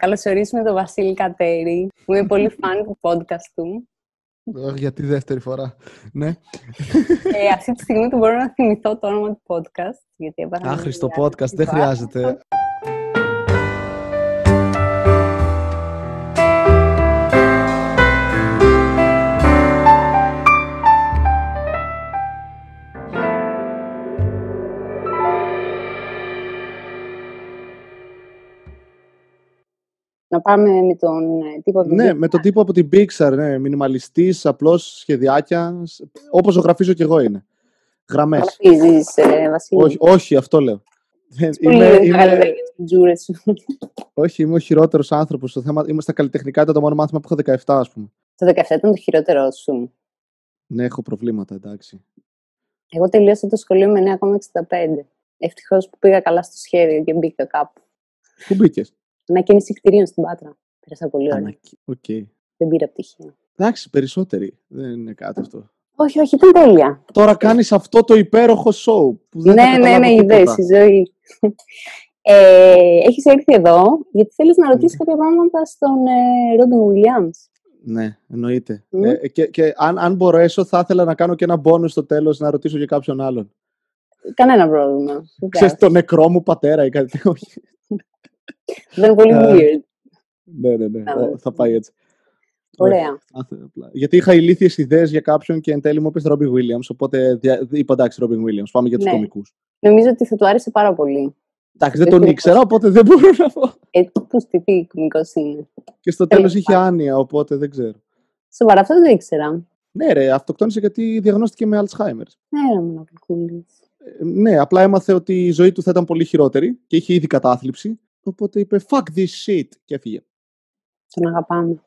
καλωσορίσουμε τον Βασίλη Κατέρη, που είμαι πολύ φαν του podcast του. Για τη δεύτερη φορά. Ναι. Ε, αυτή τη στιγμή του μπορώ να θυμηθώ το όνομα του podcast. Γιατί Άχρηστο podcast, δεν χρειάζεται. Να πάμε με τον ε, τύπο από την Ναι, Pixar. με τον τύπο από την Pixar, ναι. Μινιμαλιστής, απλώς σχεδιάκια. Όπως ζωγραφίζω κι εγώ είναι. Γραμμές. Γραφίζεις, ε, Βασίλη. όχι, όχι, αυτό λέω. Δεν- Πολύ Είμαι, μεγάλη είμαι, για τις τζούρες σου. όχι, είμαι ο χειρότερος άνθρωπος στο θέμα. Είμαι στα καλλιτεχνικά, ήταν το μόνο μάθημα που είχα 17, ας πούμε. Το 17 ήταν το χειρότερό σου. Ναι, έχω προβλήματα, εντάξει. Εγώ τελείωσα το σχολείο με 9,65. Ευτυχώς που πήγα καλά στο σχέδιο και μπήκα κάπου. Πού μπήκες; Ανακαίνιση κτηρίων στην Πάτρα. Πέρασα πολύ ωραία. Οκ. Δεν πήρα πτυχίο. Εντάξει, περισσότεροι. Δεν είναι κάτι αυτό. Όχι, όχι, ήταν τέλεια. Τώρα κάνεις αυτό το υπέροχο show. Που δεν θα ναι, ναι, καταλάβω ναι, τίποτα. είδες, η ζωή. Ε, έχεις έρθει εδώ γιατί θέλεις να ρωτήσεις κάποια πράγματα στον ε, Ρόμπιν Williams. Ναι, εννοείται. Μμ. Ε, και και αν, αν μπορέσω, θα ήθελα να κάνω και ένα bonus στο τέλος να ρωτήσω και κάποιον άλλον. Κανένα πρόβλημα. Δεν Ξέρεις, πειράζει. το νεκρό μου πατέρα ή κάτι τέτοιο. Όχι. Δεν είναι πολύ Ε, weird. ναι, ναι, ναι. Α, Ω, θα πάει έτσι. Ωραία. Όχι, θα ήθελα απλά. Γιατί είχα ηλίθιες ιδέες για κάποιον και εν τέλει μου είπες Ρόμπι Williams, οπότε δια- είπα εντάξει Ρόμπι Williams, πάμε για τους Ναι. κομικούς. Νομίζω ότι θα του άρεσε πάρα πολύ. Εντάξει, δεν Δεν τον το ήξερα, οπότε δεν μπορώ να πω. Ε, πώς τι τι κωμικός είναι. Και στο Τέλος τέλος είχε άνοια, οπότε δεν ξέρω. Σοβαρά, αυτό δεν το ήξερα. Ναι ρε, αυτοκτόνησε γιατί διαγνώστηκε με Alzheimer. Ναι, ρε μονοπλικούλης. Ε, ναι, απλά έμαθε ότι η ζωή του θα ήταν πολύ χειρότερη και είχε ήδη κατάθλιψη. Οπότε είπε fuck this shit και έφυγε. Τον αγαπάμε.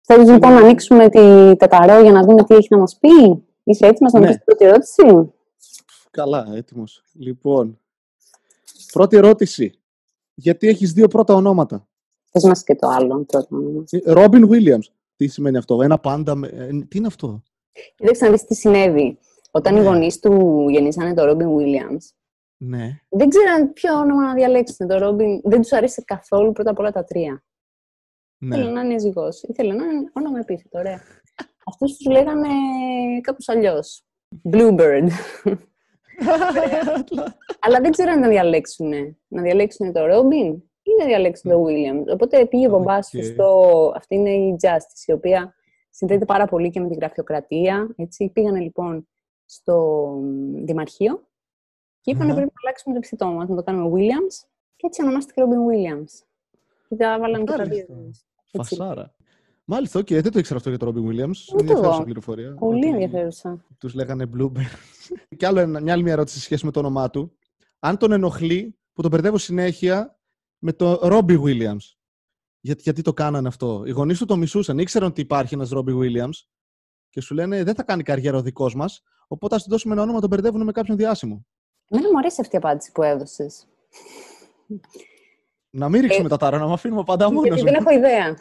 Θέλεις λοιπόν να ανοίξουμε τη τεταρό για να δούμε τι έχει να μας πει; Είσαι έτοιμος να μου Ναι. πεις την πρώτη ερώτηση; Καλά, έτοιμος. Λοιπόν, πρώτη ερώτηση. Γιατί έχεις δύο πρώτα ονόματα; Πες μας και το άλλο πρώτο όνομα. Ρόμπιν Williams. Τι σημαίνει αυτό, ένα πάντα. Με... ε, τι είναι αυτό; Κοίταξε να δεις τι συνέβη. Όταν οι Ναι. γονείς του γεννήσανε το Ρόμπιν Williams, Ναι. δεν ξέραν ποιο όνομα να διαλέξουν. Το Ρόμπιν δεν τους αρέσει καθόλου πρώτα απ' όλα τα τρία. ναι. Ήθελε να είναι ζυγός. Ήθελε να είναι όνομα επίθετο. Ωραία. Αυτούς τους λέγανε κάπως αλλιώς. Bluebird. Αλλά δεν ξέραν να διαλέξουν. Να διαλέξουν το Ρόμπιν ή να διαλέξουν το Williams. Οπότε πήγε ο μπαμπάς του Οκ. στο... Αυτή είναι η Justice, η οποία συνδέεται πάρα πολύ και με την γραφειοκρατία. Έτσι. Πήγανε λοιπόν στο μ, Δημαρχείο και είπανε Αχα. πρέπει να αλλάξουμε το επίθετό μας, να το κάνουμε Williams και έτσι ονομάστηκε Ρόμπιν Williams. Και τα βάλανε και τα δύο. Μάλιστα. Έτσι. Φασάρα. Μάλιστα, οκ, δεν το ήξερα αυτό για τον Ρόμπιν Williams. Ούτε Ενδιαφέρουσα εγώ. πληροφορία. Πολύ ότι ενδιαφέρουσα. Τους λέγανε Bluebird. και άλλο, ένα- μια άλλη μια ερώτηση σε σχέση με το όνομά του. Αν τον ενοχλεί που τον μπερδεύω συνέχεια με τον Ρόμπι Williams. Γιατί, γιατί το κάνανε αυτό. Οι γονείς του το μισούσαν. Ήξεραν ότι υπάρχει ένας Ρόμπι Williams και σου λένε δεν θα κάνει καριέρα ο δικός μας. Οπότε ας του δώσουμε ένα όνομα να τον μπερδεύουν με κάποιον διάσημο. Εμένα μου αρέσει αυτή η απάντηση που έδωσες. Να μην ρίξουμε Ε, τα τάρα, να με αφήνουμε πάντα μόνος Γιατί δεν έχω ιδέα.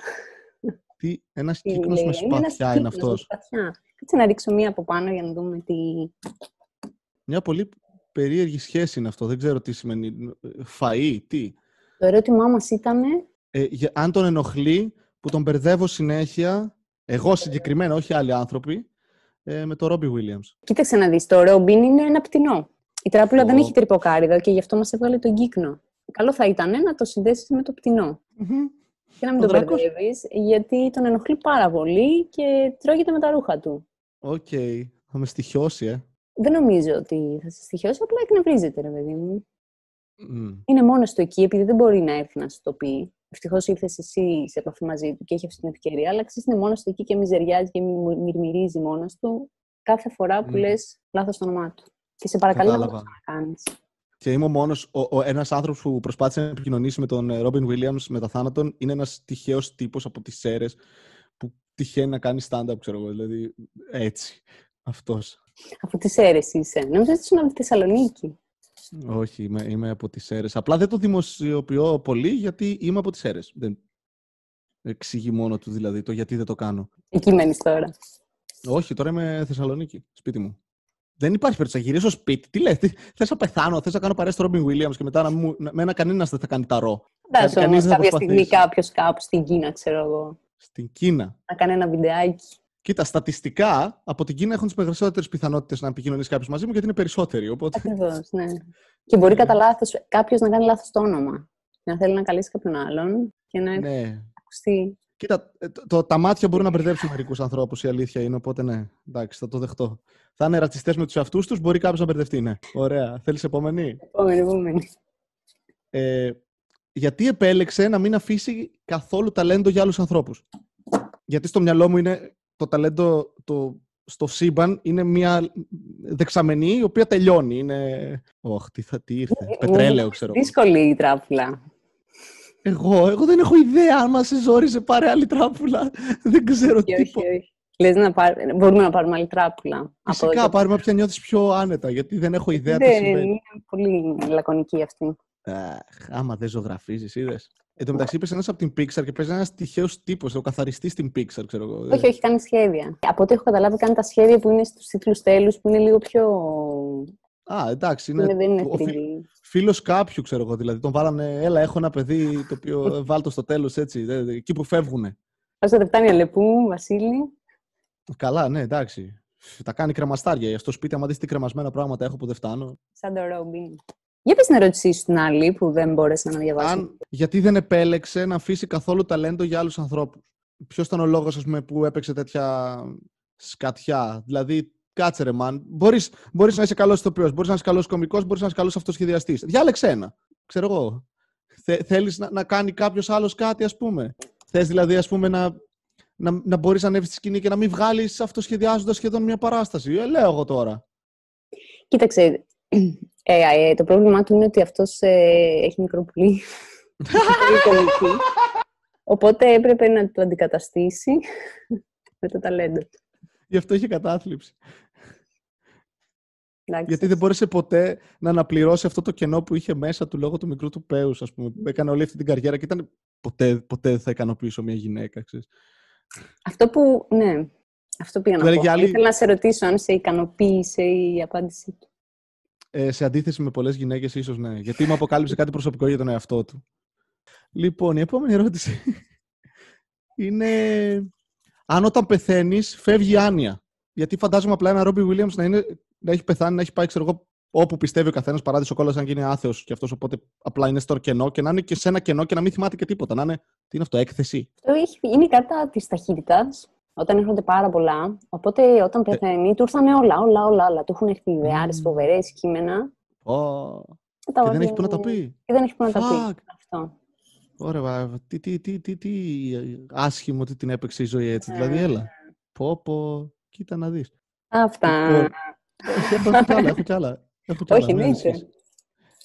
Τι, ένας Τι κύκνο λέει. με Είναι ένας σπαθιά είναι κύκνος με αυτός. σπαθιά. Κάτσε να ρίξω μία από πάνω για να δούμε τι. Μια πολύ περίεργη σχέση είναι αυτό. Δεν ξέρω τι σημαίνει. Φαΐ, τι; Το ερώτημά μας ήταν. Ε, για- αν τον ενοχλεί που τον μπερδεύω συνέχεια, εγώ συγκεκριμένα, όχι άλλοι άνθρωποι, ε, με τον Ρόμπι Williams. Κοίταξε να δεις. Το Ρόμπιν είναι ένα πτηνό. Η τράπουλα δεν Ω. έχει τρυποκάρυδα και γι' αυτό μας έβγαλε τον κύκνο. Καλό θα ήταν να το συνδέσεις με το πτηνό. Και να μην Ο τον δράκος. μπερδεύεις, γιατί τον ενοχλεί πάρα πολύ και τρώγεται με τα ρούχα του. Οκ. Θα με στοιχειώσει, ε. Δεν νομίζω ότι θα σε στοιχειώσει, απλά εκνευρίζεται, ρε παιδί μου. Μμ. είναι μόνος του εκεί, επειδή δεν μπορεί να έρθει να σου το πει. Ευτυχώς ήρθες εσύ σε επαφή μαζί του και έχεις αυτή την ευκαιρία. Αλλά ξέρεις, είναι μόνος του εκεί και μιζεριάζει και μι- μυρμυρίζει μόνος του κάθε φορά που Μμ. λες λάθος το όνομά του. Και σε παρακαλεί να το Κατάλαβα. κάνει. Και είμαι ο μόνος, ο, ο, ένας άνθρωπος που προσπάθησε να επικοινωνήσει με τον Ρόμπιν Williams μετά θάνατον είναι ένας τυχαίος τύπος από τις ΣΕΡΕ που τυχαίνει να κάνει stand-up, ξέρω εγώ. Δηλαδή, έτσι. Αυτός. Από τις αίρε είσαι. Νομίζω ότι ήσουν από τη Θεσσαλονίκη. Όχι, είμαι, είμαι από τις ΣΕΡΕ. Απλά δεν το δημοσιοποιώ πολύ γιατί είμαι από τις ΣΕΡΕ. Δεν εξηγεί μόνο του δηλαδή το γιατί δεν το κάνω. Εκεί μένεις τώρα. Όχι, τώρα είμαι Θεσσαλονίκη, σπίτι μου. Δεν υπάρχει περίπτωση να γυρίσω σπίτι. Τι λες, θες να πεθάνω, θες να κάνω παρέα στο Ρόμπιν Williams και μετά να μου, με ένα κανένας δεν θα κάνει ταρό. Εντάξει, όμως κάποια στιγμή κάποιος κάπου στην Κίνα, ξέρω εγώ. Στην Κίνα. Να κάνει ένα βιντεάκι. Κοίτα, στατιστικά από την Κίνα έχουν τις περισσότερε πιθανότητες να επικοινωνήσει κάποιος μαζί μου γιατί είναι περισσότεροι. Οπότε... Ακριβώς, ναι. Και μπορεί κατά λάθος κάποιος να κάνει λάθος το όνομα. Να θέλει να καλέσει κάποιον άλλον και να ναι. ακουστεί. Κοίτα, ε, το, το, τα μάτια μπορούν να μπερδέψουν μερικούς ανθρώπους, η αλήθεια είναι. Οπότε ναι, εντάξει, θα το δεχτώ. Θα είναι ρατσιστές με τους εαυτού τους, μπορεί κάποιος να μπερδευτεί, ναι. Ωραία. Θέλεις επόμενη; Επόμενη, επόμενη. Ε, γιατί επέλεξε να μην αφήσει καθόλου ταλέντο για άλλους ανθρώπους; Γιατί στο μυαλό μου είναι το ταλέντο το, στο σύμπαν είναι μια δεξαμενή η οποία τελειώνει. Είναι. Ωχ, τι, θα, τι ήρθε. Ε, Πετρέλαιο, ξέρω. Δύσκολη η τράπουλα. Εγώ, εγώ δεν έχω ιδέα αν μας ζόριζε πάρε άλλη τράπουλα. δεν ξέρω τι. Όχι, όχι. Λες να πάρ... μπορούμε να πάρουμε άλλη τράπουλα. Φυσικά, από... πάρουμε όποια νιώθεις πιο άνετα, γιατί δεν έχω ιδέα δεν, τι συμβαίνει. Είναι πολύ λακωνική αυτή. Αχ, άμα δεν ζωγραφίζεις, είδες. Εν τω μεταξύ, είπε ένας από την Pixar και παίζει ένας τυχαίος τύπος, ο καθαριστής στην Pixar, ξέρω εγώ. Όχι, όχι, κάνει σχέδια. Από ό,τι έχω καταλάβει, κάνει τα σχέδια που είναι στους τίτλους τέλους, που είναι λίγο πιο. Α, εντάξει. Είναι, είναι, δεν είναι Φίλος κάποιου, ξέρω εγώ. Δηλαδή, τον βάλανε, έλα, έχω ένα παιδί το οποίο βάλτο στο τέλος έτσι, εκεί που φεύγουνε. Όσο δεν φτάνει αλεπού, Βασίλη. Καλά, ναι, εντάξει. Τα κάνει κρεμαστάρια. Στο σπίτι, άμα δεις τι κρεμασμένα πράγματα έχω που δεν φτάνω. Σαν το Ρόμπιν. Για πες την ερώτησή σου την άλλη που δεν μπόρεσα να διαβάσω. Αν, γιατί δεν επέλεξε να αφήσει καθόλου ταλέντο για άλλους ανθρώπους. Ποιος ήταν ο λόγος πούμε, που έπαιξε τέτοια σκατιά; Δηλαδή, κάτσε ρε μαν. Μπορείς, μπορείς να είσαι καλός ηθοποιός, μπορείς να είσαι καλός κομικός, μπορείς να είσαι καλός αυτοσχεδιαστής. Διάλεξε ένα. Ξέρω εγώ. Θε, θέλεις να, να κάνει κάποιος άλλος κάτι, ας πούμε. Θες δηλαδή, ας πούμε, να, να, να μπορείς να ανέβεις στη σκηνή και να μην βγάλεις αυτοσχεδιάζοντας σχεδόν μια παράσταση. Ε, λέω εγώ τώρα. Κοίταξε, ε, ε, το πρόβλημά του είναι ότι αυτός ε, έχει μικρό πουλί. Οπότε έπρεπε να το αντικαταστήσει με το ταλέντο του. Γι' αυτό είχε κατάθλιψη. Γιατί δεν μπόρεσε ποτέ να αναπληρώσει αυτό το κενό που είχε μέσα του λόγω του μικρού του πέους, ας πούμε. Έκανε όλη αυτή την καριέρα και ήταν. Ποτέ, ποτέ δεν θα ικανοποιήσω μια γυναίκα, ξέρεις. Αυτό που. Ναι. Αυτό πήγα να πω. Άλλη... Ήθελα να σε ρωτήσω αν σε ικανοποίησε η απάντησή του. Ε, σε αντίθεση με πολλές γυναίκες, ίσως ναι. Γιατί μου αποκάλυψε κάτι προσωπικό για τον εαυτό του. Λοιπόν, η επόμενη ερώτηση είναι αν όταν πεθαίνεις φεύγει άνοια. Γιατί φαντάζομαι απλά ένα Ρόμπι Williams να, είναι, να έχει πεθάνει, να έχει πάει ξέρω εγώ, όπου πιστεύει ο καθένας, παράδεισο κόλλα, αν και είναι άθεος και αυτός, οπότε απλά είναι στο κενό και να είναι και σε ένα κενό και να μην θυμάται και τίποτα. Να είναι, τι είναι αυτό, έκθεση. Είναι κατά της ταχύτητας όταν έρχονται πάρα πολλά. Οπότε όταν ε. πεθαίνει, του ήρθαν όλα, όλα, όλα, όλα. Του έχουν έρθει ιδεάρε mm. φοβερές κείμενα. Oh. Και, δεν έχει που να τα πει. Και δεν έχει που να τα πει. Αυτό. Ωραία, τι, τι, τι, τι, τι άσχημο ότι την έπαιξε η ζωή έτσι. Δηλαδή, έλα. Πω, πω, κοίτα να δεις. Αυτά. Λοιπόν, έχω κι άλλα, έχω κι άλλα. Έχω κι Όχι, ναι,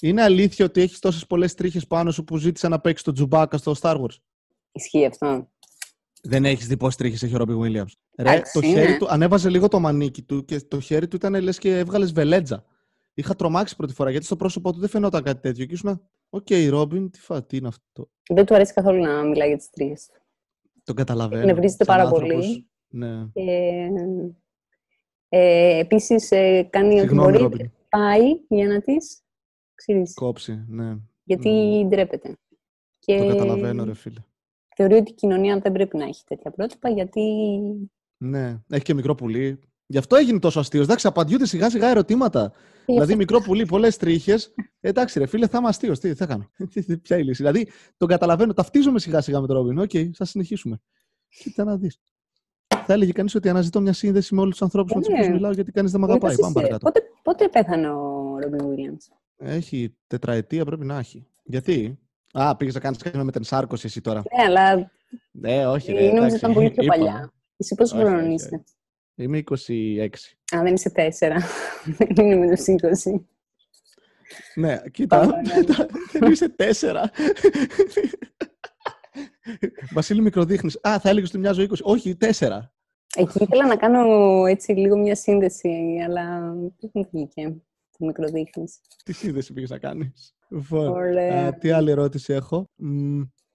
Είναι αλήθεια ότι έχεις τόσες πολλές τρίχες πάνω σου που ζήτησα να παίξεις το Chewbacca στο Star Wars; Ισχύει αυτό. Δεν έχεις δει πόσες τρίχες έχει ο Ρόμπι Williams. Ρε, το χέρι του, ανέβαζε λίγο το μανίκι του και το χέρι του ήταν λες και έβγαλες βελέντζα. Είχα τρομάξει πρώτη φορά γιατί στο πρόσωπό του δεν φαινόταν κάτι τέτοιο. Και ήσουν, OK, okay, Ρόμπιν, τι, φα, τι είναι αυτό; Δεν του αρέσει καθόλου να μιλάει για τις τρίχες. Το καταλαβαίνω. Νευρίζεται πάρα πολύ. Ναι. Ε, ε, Επίσης, ε, κάνει ό,τι μπορεί. Πάει για να τη Κόψει, ναι. Γιατί ναι. ντρέπεται. Το καταλαβαίνω, ρε φίλε θεωρεί ότι η κοινωνία δεν πρέπει να έχει τέτοια πρότυπα, γιατί. Ναι, έχει και μικρό πουλί. Γι' αυτό έγινε τόσο αστείος. Εντάξει, απαντιούνται σιγά σιγά ερωτήματα. δηλαδή, μικρό πουλί, πολλές τρίχες. Εντάξει, ρε φίλε, θα είμαι αστείος. Τι θα κάνω. Ποια η λύση. Δηλαδή, τον καταλαβαίνω. Ταυτίζομαι σιγά σιγά με τον Ρόμπιν. OK, okay, θα συνεχίσουμε. Κοίτα να δεις. Θα έλεγε κανείς ότι αναζητώ μια σύνδεση με όλους τους ανθρώπους με τους οποίους μιλάω γιατί κανείς δεν με αγαπάει. Πάμε παρακάτω. Πότε, πότε πέθανε ο Ρόμπιν Βίλιαμς; Έχει τετραετία, πρέπει να έχει. Γιατί; Α, πήγες να κάνεις κάτι με την σάρκωση εσύ τώρα. Ναι, αλλά. Ναι, όχι. Ρε, νομίζω ότι ήταν πολύ πιο παλιά. Εσύ πόσο χρόνο είσαι; Είμαι 26. Α, δεν είσαι 4. δεν είμαι με του 20. Ναι, κοίτα. δεν είσαι 4. Βασίλη, μικροδείχνεις. Α, θα έλεγες ότι μοιάζω 20. Όχι, 4. Εκεί ήθελα να κάνω έτσι λίγο μια σύνδεση, αλλά δεν μου βγήκε. Το μικροδείχνεις. Τι σύνδεση πήγες να κάνεις; Λοιπόν, τι άλλη ερώτηση έχω;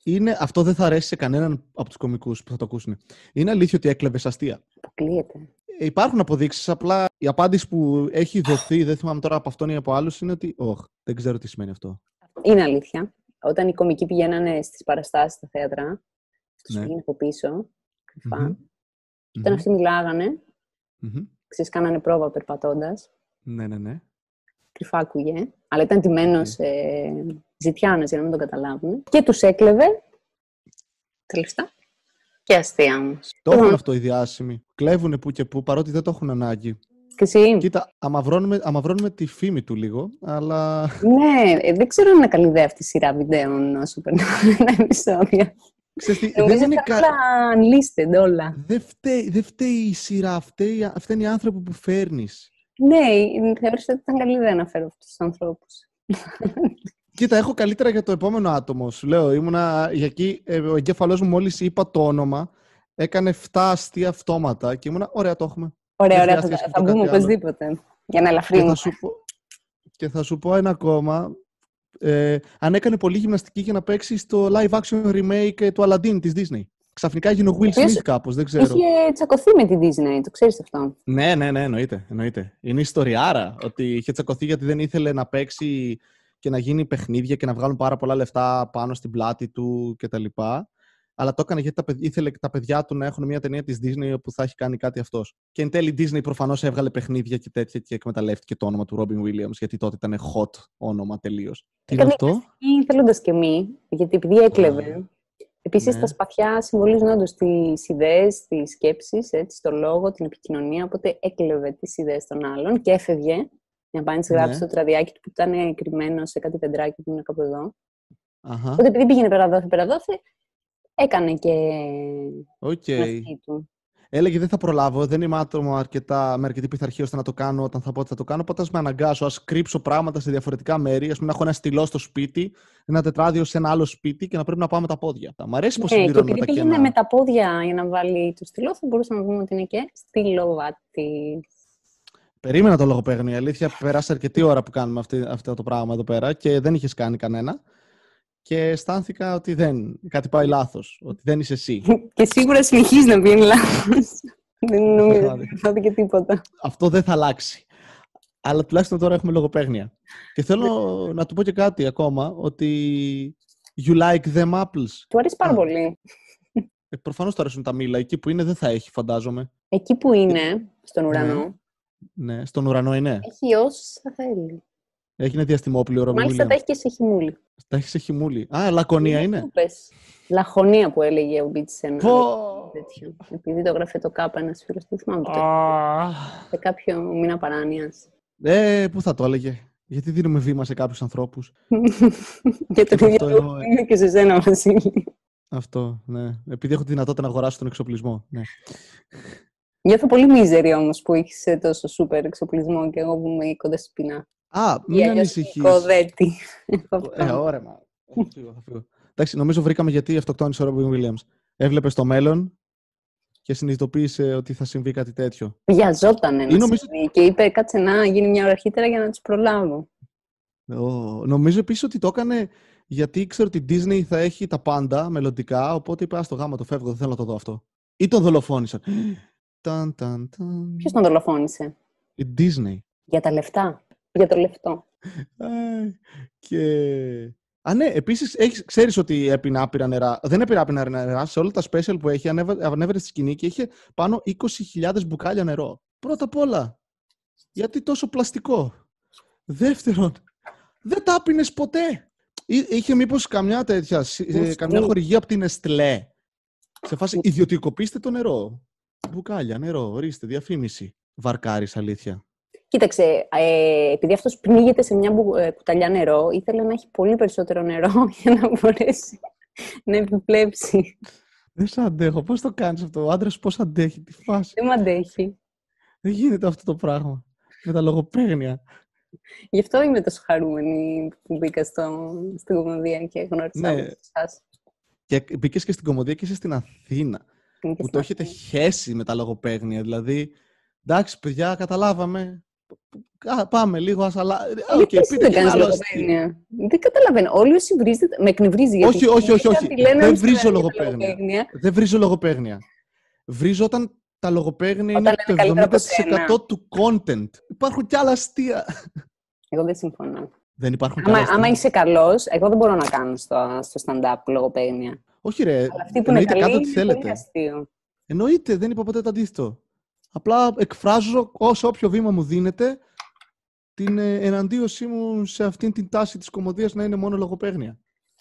Είναι, αυτό δεν θα αρέσει σε κανέναν από τους κομικούς που θα το ακούσουν. Είναι αλήθεια ότι έκλεβες αστεία; Αποκλείεται. υπάρχουν αποδείξεις. Απλά η απάντηση που έχει δοθεί, δεν θυμάμαι τώρα από αυτόν ή από άλλους, είναι ότι. Όχι, δεν ξέρω τι σημαίνει αυτό. Είναι αλήθεια. Όταν οι κομικοί πηγαίνανε στις παραστάσεις στα θέατρα, του Ναι. πήγαινε από πίσω, κρυφά. Μμμ. Και Όταν Μμμ. αυτοί μιλάγανε, Μμμ. ξέρεις, κάνανε πρόβα περπατώντας. Ναι, ναι, ναι. Κρυφά άκουγε. Αλλά ήταν τιμένο σε ζητιάνες για να μην τον καταλάβουν. Και τους έκλεβε τα λεφτά. Και αστεία όμως. Το έχουν αυτό οι διάσημοι. Κλέβουν που και που, παρότι δεν το έχουν ανάγκη. Και εσύ; Κοίτα, αμαυρώνουμε, αμαυρώνουμε τη φήμη του λίγο, αλλά Ναι, ε, δεν ξέρω αν είναι καλή ιδέα αυτή η σειρά βιντεών όσο περνάνε τα επεισόδια. ξέρεις τι, Νομίζω δεν ότι είναι είναι κα... όλα unlisted όλα. Δεν φταίει, δεν φταίει η σειρά, φταίει, φταίνει οι άνθρωποι που φέρνεις. Ναι, θεώρησα ότι ήταν καλή ιδέα να φέρω αυτούς τους ανθρώπους. Κοίτα, έχω καλύτερα για το επόμενο άτομο. Σου λέω, ήμουνα για εκεί, ε, ο εγκέφαλός μου μόλις είπα το όνομα, έκανε 7 αστεία αυτόματα και ήμουνα, ωραία, το έχουμε. Ωραία, Δεν ωραία, θα, χρειάζεται να θα σκεφτώ μπούμε κάτι άλλο. οπωσδήποτε. Για να Και ελαφρύνουμε. θα σου πω, και θα σου πω ένα ακόμα. Ε, αν έκανε πολύ γυμναστική για να παίξει στο live action remake ε, του Aladdin της Disney. Ξαφνικά έγινε ο Will οποίος Smith κάπως, δεν ξέρω. Είχε τσακωθεί με τη Disney, το ξέρεις αυτό. Ναι, ναι, ναι, εννοείται, εννοείται. Είναι ιστοριάρα ότι είχε τσακωθεί γιατί δεν ήθελε να παίξει και να γίνει παιχνίδια και να βγάλουν πάρα πολλά λεφτά πάνω στην πλάτη του κτλ. Αλλά το έκανε γιατί τα παιδ- ήθελε και τα παιδιά του να έχουν μια ταινία της Disney όπου θα έχει κάνει κάτι αυτός. Και εν τέλει η Disney προφανώς έβγαλε παιχνίδια και τέτοια και εκμεταλλεύτηκε το όνομα του Robin Williams γιατί τότε ήταν hot όνομα τελείως. Τι είναι Έκανε αυτό; Ή θέλοντας και μη, γιατί επειδή έκλεβε. Επίσης, ναι. τα σπαθιά συμβολίζουν όντως τις ιδέες, τις σκέψεις, το λόγο, την επικοινωνία. Οπότε έκλεβε τις ιδέες των άλλων και έφευγε για να πάει να τις γράψει Ναι. στο τραδιάκι του που ήταν κρυμμένο σε κάτι πεντράκι που είναι κάπου εδώ. Αχα, Οπότε επειδή πήγαινε πέρα δόθε, πέρα δόθε, έκανε και οκ. την αυτή του. Έλεγε δεν θα προλάβω, δεν είμαι άτομο αρκετά, με αρκετή πειθαρχία ώστε να το κάνω όταν θα πω ότι θα το κάνω. Οπότε ας με αναγκάσω, ας κρύψω πράγματα σε διαφορετικά μέρη. Α πούμε να έχω ένα στυλό στο σπίτι, ένα τετράδιο σε ένα άλλο σπίτι και να πρέπει να πάω με τα πόδια. Μ' αρέσει πώ Ναι, και συμπληρώνουμε επειδή τα πήγαινε κενά. με τα πόδια για να βάλει το στυλό, θα μπορούσαμε να πούμε ότι είναι και στυλοβάτη. Περίμενα το λογοπαίγνιο. Η αλήθεια, πέρασε αρκετή ώρα που κάνουμε αυτή, αυτό το πράγμα εδώ πέρα και δεν είχες κάνει κανένα. Και αισθάνθηκα ότι δεν, κάτι πάει λάθος. Ότι δεν είσαι εσύ. Και σίγουρα συνεχίζει να βγαίνει λάθος. Δεν νομίζω Βέβαια. ότι θα δει και τίποτα. Αυτό δεν θα αλλάξει. Αλλά τουλάχιστον τώρα έχουμε λογοπαίγνια. Και θέλω να του πω και κάτι ακόμα, ότι you like them apples. Του αρέσει πάρα Α. πολύ. Ε, Προφανώς του αρέσουν τα μήλα. Εκεί που είναι δεν θα έχει, φαντάζομαι. Εκεί που είναι, στον ουρανό, Ναι, στον ουρανό είναι. έχει όσα θέλει. Έγινε διαστημόπλιο ο Ρόμπι Μάλιστα τα Williams. έχει και σε χιμούλη. Τα έχει σε χιμούλη. Α, λακωνία είναι. Το πες. Λαχωνία που έλεγε ο Μπίτ σε ένα Πω. τέτοιο. Επειδή το γράφε το κάπα ένας φίλος, δεν θυμάμαι το. Α. Σε κάποιο μήνα παράνοιας. Ε, πού θα το έλεγε. Γιατί δίνουμε βήμα σε κάποιους ανθρώπους. Και το Και ίδιο αυτό λόγο εγώ, ε. είναι και σε σένα, Βασίλη. Αυτό, ναι. Επειδή έχω τη δυνατότητα να αγοράσω τον εξοπλισμό. Ναι. Νιώθω πολύ μίζερη όμως που έχεις τόσο σούπερ εξοπλισμό και εγώ που είμαι κοντά στη σπινά. Α, Ή μην αλλιώς ανησυχείς. Κοδέτη. Ε, ωραία, μα. Θα φύγω, θα φύγω. Εντάξει, νομίζω βρήκαμε γιατί αυτοκτόνησε ο Ρόμπιν Williams. Έβλεπες στο μέλλον και συνειδητοποίησε ότι θα συμβεί κάτι τέτοιο. Βιαζότανε να Ή νομίζω- συμβεί και είπε κάτσε να γίνει μια ώρα αρχίτερα για να του προλάβω. Ω, νομίζω επίσης ότι το έκανε γιατί ήξερε ότι η Disney θα έχει τα πάντα μελλοντικά. Οπότε είπε: Α το γάμα, το φεύγω, δεν θέλω να το δω αυτό. Ή τον δολοφόνησαν. Ταν, ταν, ταν. Ποιος τον δολοφόνησε; Η Disney. Για τα λεφτά. Για το λεφτό. Αι, και... Α, ναι, επίσης ξέρεις ότι έπινε άπειρα νερά. Δεν έπινε άπειρα νερά. Σε όλα τα special που έχει, ανέβα- ανέβαινε στη σκηνή και είχε πάνω 20.000 μπουκάλια νερό. Πρώτα απ' όλα, γιατί τόσο πλαστικό; Δεύτερον, δεν τα άπινες ποτέ. Εί- Είχε μήπως καμιά τέτοια, σ- ε, Ουφ, καμιά ναι. χορηγία από την Εστλέ. Σε φάση ιδιωτικοποιήστε το νερό. Μπουκάλια, νερό, ορίστε, διαφήμιση. Βαρκάρης, αλήθεια. Κοίταξε, ε, επειδή αυτός πνίγεται σε μια μπου- ε, κουταλιά νερό, ήθελε να έχει πολύ περισσότερο νερό για να μπορέσει να επιπλέψει. Δεν σε αντέχω. Πώς το κάνεις αυτό, ο άντρας πώς αντέχει; Τη φάση; Δεν με αντέχει. Δεν γίνεται αυτό το πράγμα. Με τα λογοπαίγνια. Γι' αυτό είμαι τόσο χαρούμενη που μπήκα στο, στην κομμωδία και γνώρισα Ναι. όλους εσάς. Και μπήκες και στην κωμωδία και είσαι στην Αθήνα. Και Που στην το έχετε Αθήνα. χέσει με τα λογοπαίγνια. Δηλαδή, εντάξει, παιδιά, καταλάβαμε. Α, πάμε λίγο, ας αλλά. Ε, Οκ, εσύ πείτε δεν και ένα κάνεις άλλο αστείο. λογοπαίγνια. Δεν καταλαβαίνω. Όλοι όσοι βρίζετε, με εκνευρίζει. γιατί Όχι, όχι, όχι, όχι. κάτι λένε Δεν όλοι βρίζω στα λογοπαίγνια. λογοπαίγνια. Δεν βρίζω λογοπαίγνια. Βρίζω όταν τα λογοπαίγνια Όταν είναι λένε το καλύτερα από 70% του content. Υπάρχουν κι άλλα αστεία. Εγώ δεν συμφωνώ. Δεν υπάρχουν κι Άμα, άλλα αστεία. άμα είσαι καλός, εγώ δεν μπορώ να κάνω στο, στο stand-up λογοπαίγνια. Όχι ρε, Αλλά αυτοί που είναι εννοείται καλοί κάντε είναι ό,τι πολύ θέλετε. αστείο. Εννοείται, δεν είπα ποτέ το αντίθετο. Απλά εκφράζω όσο όποιο βήμα μου δίνεται την ε, εναντίωσή μου σε αυτήν την τάση της κομμωδίας να είναι μόνο λογοπαίγνια.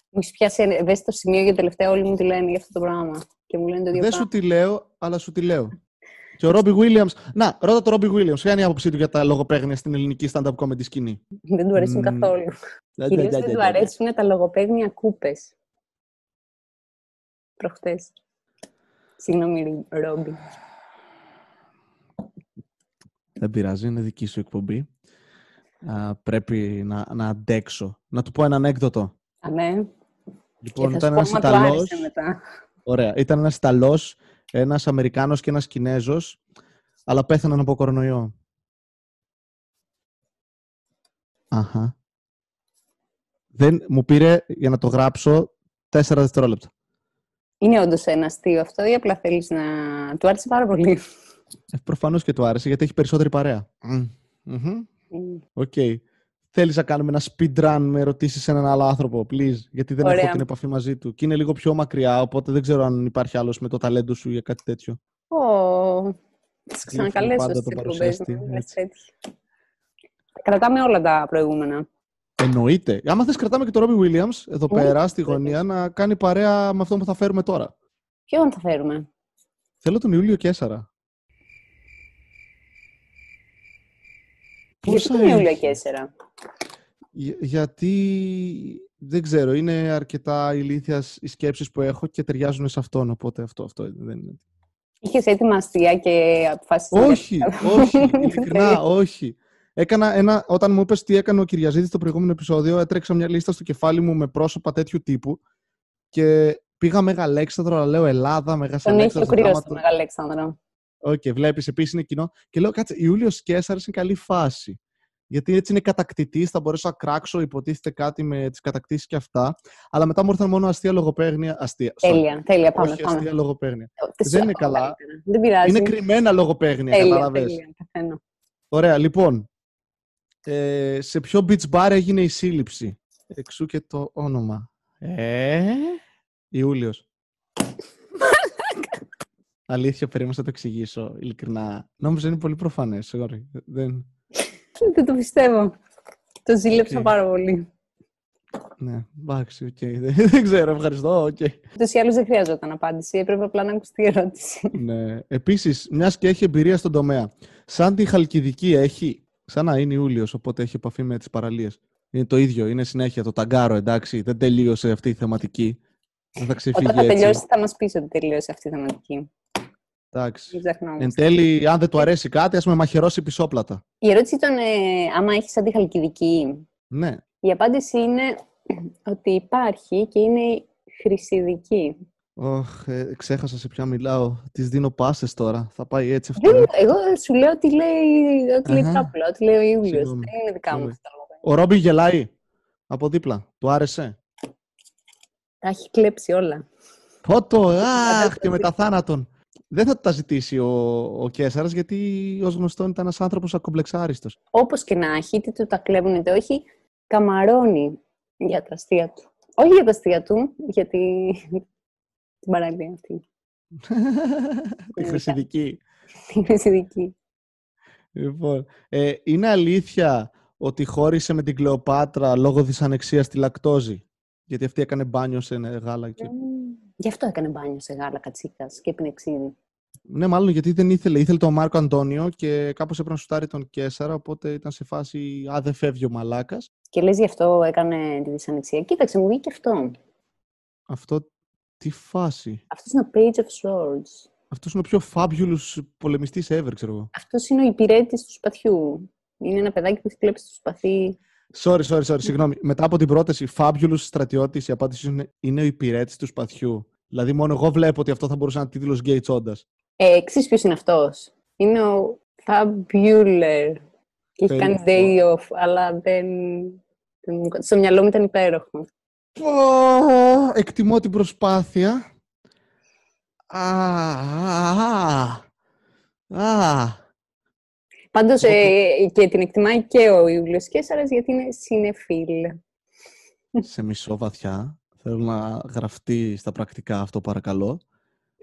Μου έχεις πιάσει ευαίσθητο σημείο γιατί τελευταία όλοι μου τι λένε για αυτό το πράγμα. Και μου λένε το ίδιο Δεν πράγμα. σου τη λέω, αλλά σου τη λέω. Και ο Ρόμπι Williams. Να, ρώτα το Ρόμπι Williams. Ποια είναι η άποψή του για τα λογοπαίγνια στην ελληνική stand-up comedy σκηνή; Δεν του αρέσουν Μμμ. καθόλου. Κυρίως δεν του αρέσουν τα λογοπαίγνια κούπες. Προχτές. Συγγνώμη, Ρόμπι. Δεν πειράζει, είναι δική σου εκπομπή. Α, πρέπει να, να αντέξω. Να του πω ένα ανέκδοτο. Αμέ. Λοιπόν, και θα ήταν σου ένας πω άμα του Ιταλός. άρεσε μετά. Ωραία. Ήταν ένας Ιταλός, ένας Αμερικάνος και ένας Κινέζος, αλλά πέθαναν από κορονοϊό. Αχα. Δεν μου πήρε για να το γράψω τέσσερα δευτερόλεπτα. Είναι όντως ένα αστείο αυτό ή απλά θέλεις να. Του άρεσε πάρα πολύ. Ε, Προφανώς και του άρεσε γιατί έχει περισσότερη παρέα. Μμμ. Μμμ. Μμ. Οκ. Θέλεις να κάνουμε ένα speed run με ερωτήσεις σε έναν άλλο άνθρωπο, please. Γιατί δεν έχω Ωραία. την επαφή μαζί του. Και είναι λίγο πιο μακριά, οπότε δεν ξέρω αν υπάρχει άλλος με το ταλέντο σου για κάτι τέτοιο. Ω, Θα σε Γλύφουμε ξανακαλέσω πάντα στις τον εκπομπές παρουσιαστή, μου, λες έτσι. τέτοια. Κρατάμε όλα τα προηγούμενα. Εννοείται. Άμα θες, κρατάμε και τον Ρόμπι Williams εδώ Ναι, πέρα στη βέβαια. γωνία να κάνει παρέα με αυτό που θα φέρουμε τώρα. Ποιον θα φέρουμε; Θέλω τον Ιούλιο Κέσσαρα. Γιατί Πόσα τον Ιούλιο έχει; Κέσσερα. Για- γιατί δεν ξέρω, είναι αρκετά ηλίθιας οι σκέψεις που έχω και ταιριάζουν σε αυτόν, οπότε αυτό, αυτό δεν είναι. Είχες έτοιμα αστεία και αποφάσισες. όχι, όχι, ειλικρινά, όχι. Έκανα ένα, όταν μου είπες τι έκανε ο Κυριαζίδης στο προηγούμενο επεισόδιο, έτρεξα μια λίστα στο κεφάλι μου με πρόσωπα τέτοιου τύπου και πήγα Μεγαλέξανδρο, αλλά λέω Ελλάδα, Τον έχει ο Μεγαλέξανδρο. κρύο γάμα του το- Μεγαλέξανδρο. Οκ, βλέπεις επίσης είναι κοινό. Και λέω, κάτσε, Ιούλιος Καίσαρ είναι καλή φάση. Γιατί έτσι είναι κατακτητής, θα μπορέσω να κράξω, υποτίθεται κάτι με τις κατακτήσεις και αυτά. Αλλά μετά μου ήρθαν μόνο αστεία λογοπαίγνια. Αστεία. sorry. Τέλεια, τέλεια. Πάμε. Όχι πάμε. αστεία λογοπαίγνια. Τις Δεν σου είναι ακόμα καλά. καλύτερα. Δεν πειράζει. Είναι κρυμμένα λογοπαίγνια, Τέλεια, κατάλαβες. τέλεια. Παθαίνω. Ωραία, λοιπόν. Ε, σε ποιο beach bar έγινε η σύλληψη; Εξού και το όνομα. Ε, Ιούλιος. Αλήθεια, περίμενα να το εξηγήσω, ειλικρινά. Νόμιζα είναι πολύ προφανές, sorry. Δεν... Δεν το πιστεύω. Το ζήλεψα Οκ. πάρα πολύ. Ναι, εντάξει, οκ. Δεν, δεν ξέρω, ευχαριστώ, οκ. Ούτως ή άλλως δεν χρειαζόταν απάντηση. Έπρεπε απλά να ακουστεί η ερώτηση. Ναι. Επίσης, μιας και έχει εμπειρία στον τομέα, σαν τη Χαλκιδική έχει, σαν να είναι Ιούλιος, οπότε έχει επαφή με τις παραλίες. Είναι το ίδιο, είναι συνέχεια το ταγκάρο, εντάξει, δεν τελείωσε αυτή η θεματική. Δεν θα ξεφύγει Όταν θα έτσι. τελειώσει, θα μας πεις ότι τελείωσε αυτή η θεματική. Εντάξει. Μην ξεχνάμε. Εν τέλει, αν δεν του αρέσει κάτι, ας με μαχαιρώσει πισόπλατα. Η ερώτηση ήταν ε, άμα έχεις αντιχαλκιδική. Ναι. Η απάντηση είναι ότι υπάρχει και είναι χρυσιδική. Ωχ, ε, ξέχασα σε ποια μιλάω. Της δίνω πάσες τώρα. Θα πάει έτσι αυτό. Δεν, ε. εγώ σου λέω ότι λέει, ότι λέει Αχα. τράπουλα, ότι λέει ο Ιούλιος. Συγγνώμη. Δεν είναι δικά μου Συγγνώμη. αυτά. τα λόγια. Ο Ρόμπι γελάει. Από δίπλα. Του άρεσε; Τα έχει κλέψει όλα. Πότο, αχ, και μετά θάνατον. Δεν θα τα ζητήσει ο, ο Κέσσαρας, γιατί ως γνωστόν ήταν ένας άνθρωπος ακομπλεξάριστος. Όπως και να έχει, είτε του τα κλέβουν είτε όχι, καμαρώνει για τα αστεία του. Όχι για τα αστεία του, γιατί την παραλία αυτή. Τη χρυσιδική. Την χρυσιδική. Λοιπόν, ε, είναι αλήθεια ότι χώρισε με την Κλεοπάτρα λόγω δυσανεξίας στη λακτόζη; Γιατί αυτή έκανε μπάνιο σε γάλα. Και... Μμμ. Γι' αυτό έκανε μπάνιο σε γάλα κατσίκας και έπινε ξύδι. Ναι, μάλλον γιατί δεν ήθελε. Ήθελε τον Μάρκο Αντώνιο και κάπως έπρεπε να σουτάρει τον Κέσσαρα, οπότε ήταν σε φάση «Α, δεν φεύγει ο μαλάκας». Και λες γι' αυτό έκανε τη δυσανεξία. Κοίταξε, μου βγήκε αυτό. Αυτό τι φάση. Αυτός είναι ο Page of Swords. Αυτός είναι ο πιο fabulous πολεμιστής ever, ξέρω εγώ. Αυτός είναι ο υπηρέτης του σπαθιού. Είναι ένα παιδάκι που έχει κλέψει το σπαθί. Sorry, sorry, sorry, συγγνώμη. Μετά από την πρόταση Fabulous στρατιώτης, η απάντηση είναι, είναι ο υπηρέτης του σπαθιού. Δηλαδή, μόνο εγώ βλέπω ότι αυτό θα μπορούσε να είναι τίτλος γκέι τσόντας. Ε, ξέρεις ποιος είναι αυτός; Είναι ο Fabular. Και έχει κάνει Περίεργο. day off, αλλά δεν... δεν μου- Στο μυαλό μου ήταν υπέροχο. Πω, εκτιμώ την προσπάθεια. Α, α, α. Α, Πάντως ε, και την εκτιμάει και ο Ιούλιος Κέσσαρας γιατί είναι συνεφίλ. σε μισό βαθιά. Θέλω να γραφτεί στα πρακτικά αυτό παρακαλώ.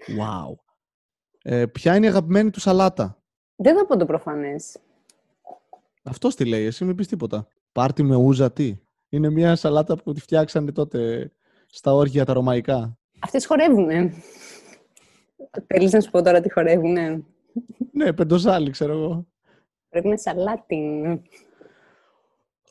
Wow. Ε, ποια είναι η αγαπημένη του σαλάτα; Δεν θα πω το προφανές. Αυτό τι λέει, εσύ μην πεις τίποτα. Πάρτι με ούζα τι; Είναι μια σαλάτα που τη φτιάξανε τότε στα όργια τα ρωμαϊκά. Αυτές χορεύουνε. Θέλεις να σου πω τώρα τι χορεύουνε; Ναι, πεντοζάλι ξέρω εγώ. Πρέπει να είναι σαλάτιν.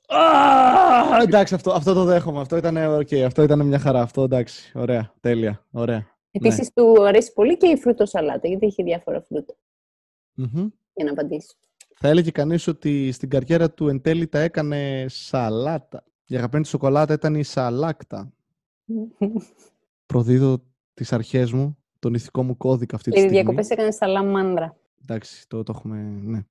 Α, εντάξει, αυτό, αυτό το δέχομαι. Αυτό ήταν, okay, αυτό ήταν μια χαρά. Αυτό εντάξει. Ωραία. Τέλεια. Ωραία. Επίσης του αρέσει πολύ και η φρούτο σαλάτα, γιατί έχει διάφορα φρούτα. Μμμ. Για να απαντήσεις. Θα έλεγε κανείς ότι στην καριέρα του εν τέλει τα έκανε σαλάτα. Η αγαπημένη του σοκολάτα ήταν η σαλάκτα. Προδίδω τις αρχές μου, τον ηθικό μου κώδικα αυτή τη Οι στιγμή. διακοπές έκανε σαλαμάνδρα. Εντάξει, το, το έχουμε, ναι.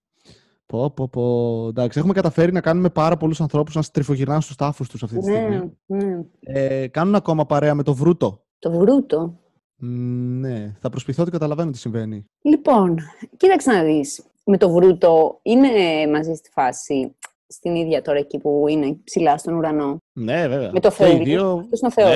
Πω, πω, πω. Εντάξει, έχουμε καταφέρει να κάνουμε πάρα πολλούς ανθρώπους να στριφογυρνάνε στους τάφους τους αυτή τη Ναι, στιγμή. ναι. Ε, κάνουν ακόμα παρέα με το βρούτο. Το βρούτο; Μ, Ναι, θα προσποιηθώ ότι καταλαβαίνω τι συμβαίνει. Λοιπόν, κοίταξε να δεις. Με το βρούτο είναι μαζί στη φάση, στην ίδια τώρα εκεί που είναι ψηλά στον ουρανό; Ναι, βέβαια. Με το Και οι Θεό. δύο... Αυτός είναι ο Θεός.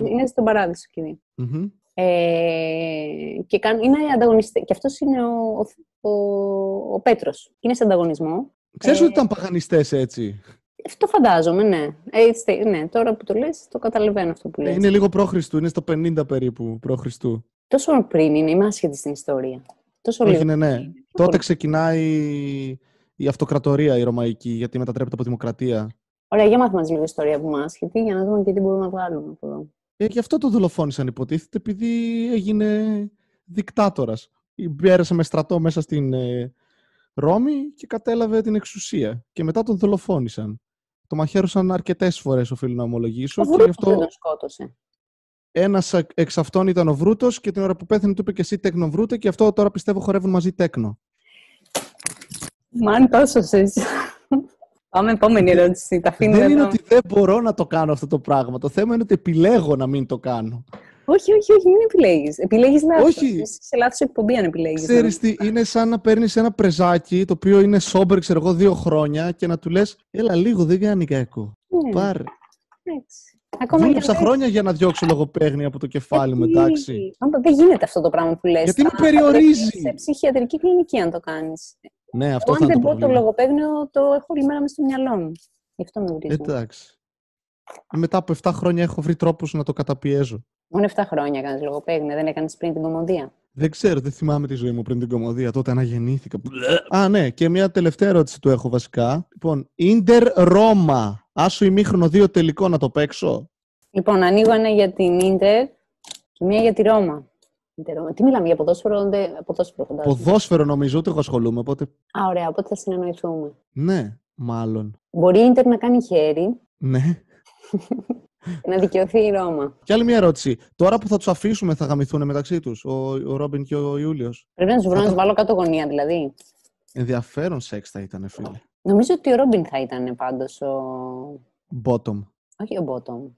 Ναι. είναι- Είναι στον παράδεισο και οι δύο. Μμμ. Ε, και κάν- είναι ανταγωνιστές. Και αυτός είναι ο, ο, ο, ο Πέτρος. Είναι σε ανταγωνισμό. Ξέρεις Ε, ότι ήταν παγανιστές έτσι; Αυτό φαντάζομαι, ναι. Ε, έτσι, ναι. Τώρα που το λες, το καταλαβαίνω αυτό που Ε, λες. Είναι λίγο προ-Χριστού, είναι στο 50 περίπου προ-Χριστού. Τόσο πριν είναι, είμαι άσχετη στην ιστορία. Τόσο Όχι, λίγο. ναι, ναι. Πιο Τότε πολύ. ξεκινάει η αυτοκρατορία η Ρωμαϊκή, γιατί μετατρέπεται από δημοκρατία. Ωραία, για μάθουμε μας λίγο ιστορία που είμαι άσχετη, για να δούμε και τι μπορούμε να βγάλουμε από εδώ. Ε, γι' αυτό το δολοφόνησαν υποτίθεται, επειδή έγινε δικτάτορας. Πέρασε με στρατό μέσα στην ε, Ρώμη και κατέλαβε την εξουσία. Και μετά τον δολοφόνησαν. Το μαχαίρωσαν αρκετές φορές, οφείλω να ομολογήσω. Ο και γι' Βρούτος δεν αυτό τον σκότωσε. ένας εκ- εξ αυτών ήταν ο Βρούτος και την ώρα που πέθανε του είπε και εσύ τέκνο Βρούτε και αυτό τώρα πιστεύω χορεύουν μαζί τέκνο. Μαν τόσος σες. Πάμε επόμενη ερώτηση. Τα αφήνουμε Δεν είναι εδώ. ότι δεν μπορώ να το κάνω αυτό το πράγμα. Το θέμα είναι ότι επιλέγω να μην το κάνω. Όχι, όχι, όχι, μην επιλέγεις. Επιλέγεις λάθος. Όχι. Είσαι σε λάθος εκπομπή αν επιλέγεις. Ξέρεις τι, είναι σαν να παίρνεις ένα πρεζάκι το οποίο είναι σόμπερ, ξέρω εγώ, δύο χρόνια και να του λες «Έλα λίγο, δεν κάνει κακό. Ναι, Πάρε». έτσι. Ακόμα και Δούλεψα αν δεν- χρόνια για να διώξω λογοπαίγνη από το κεφάλι μου, Γιατί; εντάξει. Άμα δεν γίνεται αυτό το πράγμα που λες. Γιατί με Θα- θα περιορίζει. βρεθείς Σε ψυχιατρική κλινική αν το κάνεις. Ναι, αυτό Εγώ θα αν είναι δεν το πω το πρόβλημα. λογοπαίγνιο, το έχω όλη μέρα μες στο μυαλό μου. Γι' αυτό με βρίζει. Εντάξει. Μετά από 7 χρόνια έχω βρει τρόπους να το καταπιέζω. Μόνο 7 χρόνια έκανες λογοπαίγνιο, δεν έκανες πριν την κομμωδία; Δεν ξέρω, δεν θυμάμαι τη ζωή μου πριν την κομμωδία. Τότε αναγεννήθηκα. Α, ναι, και μια τελευταία ερώτηση του έχω βασικά. Λοιπόν, Ίντερ Ρώμα. Άσο ημίχρονο δύο τελικό να το παίξω. Λοιπόν, ανοίγω ένα για την Ίντερ και μία για τη Ρώμα. Ίντερ, Ρώμα. Τι μιλάμε για ποδόσφαιρο, δεν... ποδόσφαιρο φαντάζομαι. Ποδόσφαιρο νομίζω, ούτε εγώ ασχολούμαι, οπότε. Α, ωραία, οπότε θα συνεννοηθούμε. Ναι, μάλλον. Μπορεί η Ίντερ να κάνει χέρι Ναι. και να δικαιωθεί η Ρώμα. Και άλλη μια ερώτηση. Τώρα που θα τους αφήσουμε, θα γαμηθούν μεταξύ τους, ο, ο Ρόμπιν και ο Ιούλιος; Πρέπει να τους βρω να τους βάλω κάτω γωνία, δηλαδή. Ενδιαφέρον σεξ θα ήταν, φίλε. Νομίζω ότι ο Ρόμπιν θα ήταν πάντως ο. Bottom. Όχι ο Μπότομ.